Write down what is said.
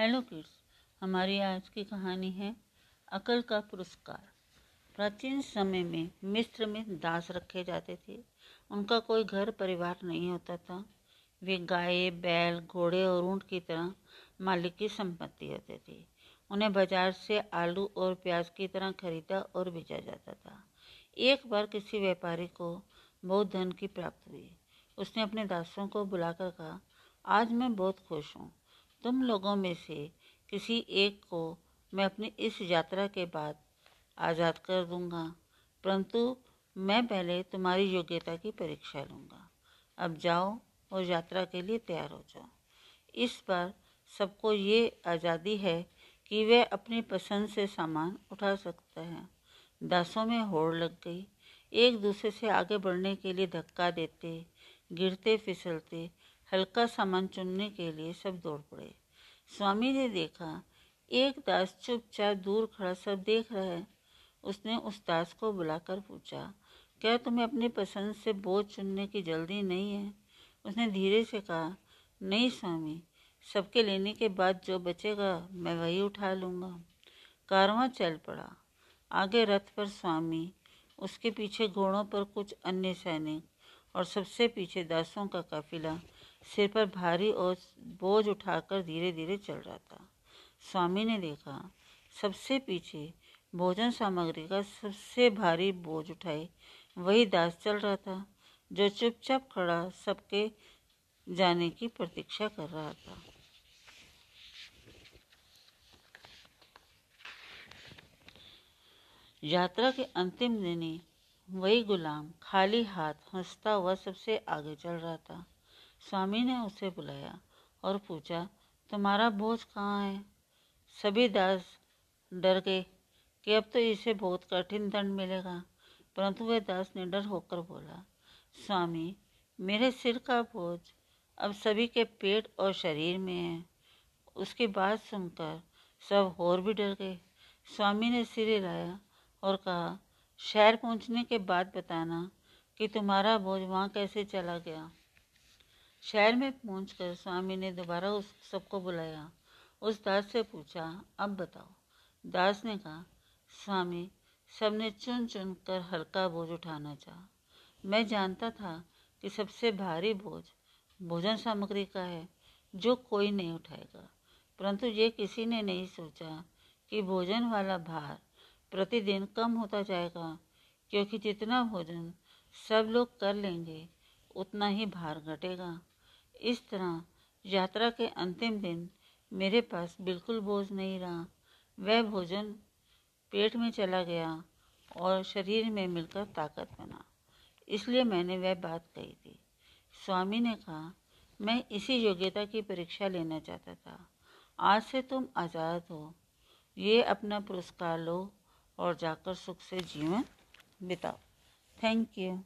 Hello kids हमारी आज की कहानी है अकल का पुरस्कार। प्राचीन समय में मिस्र में दास रखे जाते थे। उनका कोई घर परिवार नहीं होता था। वे गाय, बैल, घोड़े और ऊँट की तरह मालिक की संपत्ति होते थे। उन्हें बाज़ार से आलू और प्याज की तरह खरीदा और बेचा जाता था। एक बार किसी व्यापारी को बहुत धन की प्राप्ति हुई। उसने अपने दासों को बुलाकर कहा, आज मैं बहुत खुश हूँ। तुम लोगों में से किसी एक को मैं अपनी इस यात्रा के बाद आज़ाद कर दूँगा। परंतु मैं पहले तुम्हारी योग्यता की परीक्षा लूँगा। अब जाओ और यात्रा के लिए तैयार हो जाओ। इस बार सबको ये आज़ादी है कि वे अपनी पसंद से सामान उठा सकते हैं। दासों में होड़ लग गई। एक दूसरे से आगे बढ़ने के लिए धक्का देते, गिरते, फिसलते हल्का सामान चुनने के लिए सब दौड़ पड़े। स्वामी ने देखा, एक दास चुपचाप दूर खड़ा सब देख रहा है। उसने उस दास को बुलाकर पूछा, क्या तुम्हें अपनी पसंद से बोझ चुनने की जल्दी नहीं है? उसने धीरे से कहा, नहीं स्वामी, सबके लेने के बाद जो बचेगा मैं वही उठा लूँगा। कारवां चल पड़ा। आगे रथ पर स्वामी, उसके पीछे घोड़ों पर कुछ अन्य सैनिक और सबसे पीछे दासों का काफिला सिर पर भारी और बोझ उठाकर धीरे धीरे चल रहा था स्वामी ने देखा, सबसे पीछे भोजन सामग्री का सबसे भारी बोझ उठाए, वही दास चल रहा था, जो चुपचाप खड़ा सबके जाने की प्रतीक्षा कर रहा था। यात्रा के अंतिम दिन वही गुलाम खाली हाथ हंसता हुआ सबसे आगे चल रहा था। स्वामी ने उसे बुलाया और पूछा, तुम्हारा बोझ कहाँ है? सभी दास डर गए कि अब तो इसे बहुत कठिन दंड मिलेगा। परंतु वह दास निडर होकर बोला, स्वामी, मेरे सिर का बोझ अब सभी के पेट और शरीर में है। उसकी बात सुनकर सब और भी डर गए। स्वामी ने सिर हिलाया और कहा, शहर पहुँचने के बाद बताना कि तुम्हारा बोझ वहाँ कैसे चला गया? शहर में पहुंचकर स्वामी ने दोबारा उस सबको बुलाया। उस दास से पूछा, अब बताओ? दास ने कहा, स्वामी, सबने चुन चुन कर हल्का बोझ उठाना चाहा। मैं जानता था कि सबसे भारी बोझ भोजन सामग्री का है, जो कोई नहीं उठाएगा। परंतु ये किसी ने नहीं सोचा कि भोजन वाला भार प्रतिदिन कम होता जाएगा, क्योंकि जितना भोजन सब लोग कर लेंगे, उतना ही भार घटेगा। इस तरह यात्रा के अंतिम दिन मेरे पास बिल्कुल बोझ नहीं रहा। वह भोजन पेट में चला गया और शरीर में मिलकर ताकत बना। इसलिए मैंने वह बात कही थी। स्वामी ने कहा, मैं इसी योग्यता की परीक्षा लेना चाहता था। आज से तुम आज़ाद हो। ये अपना पुरस्कार लो और जाकर सुख से जीवन बिताओ। Thank you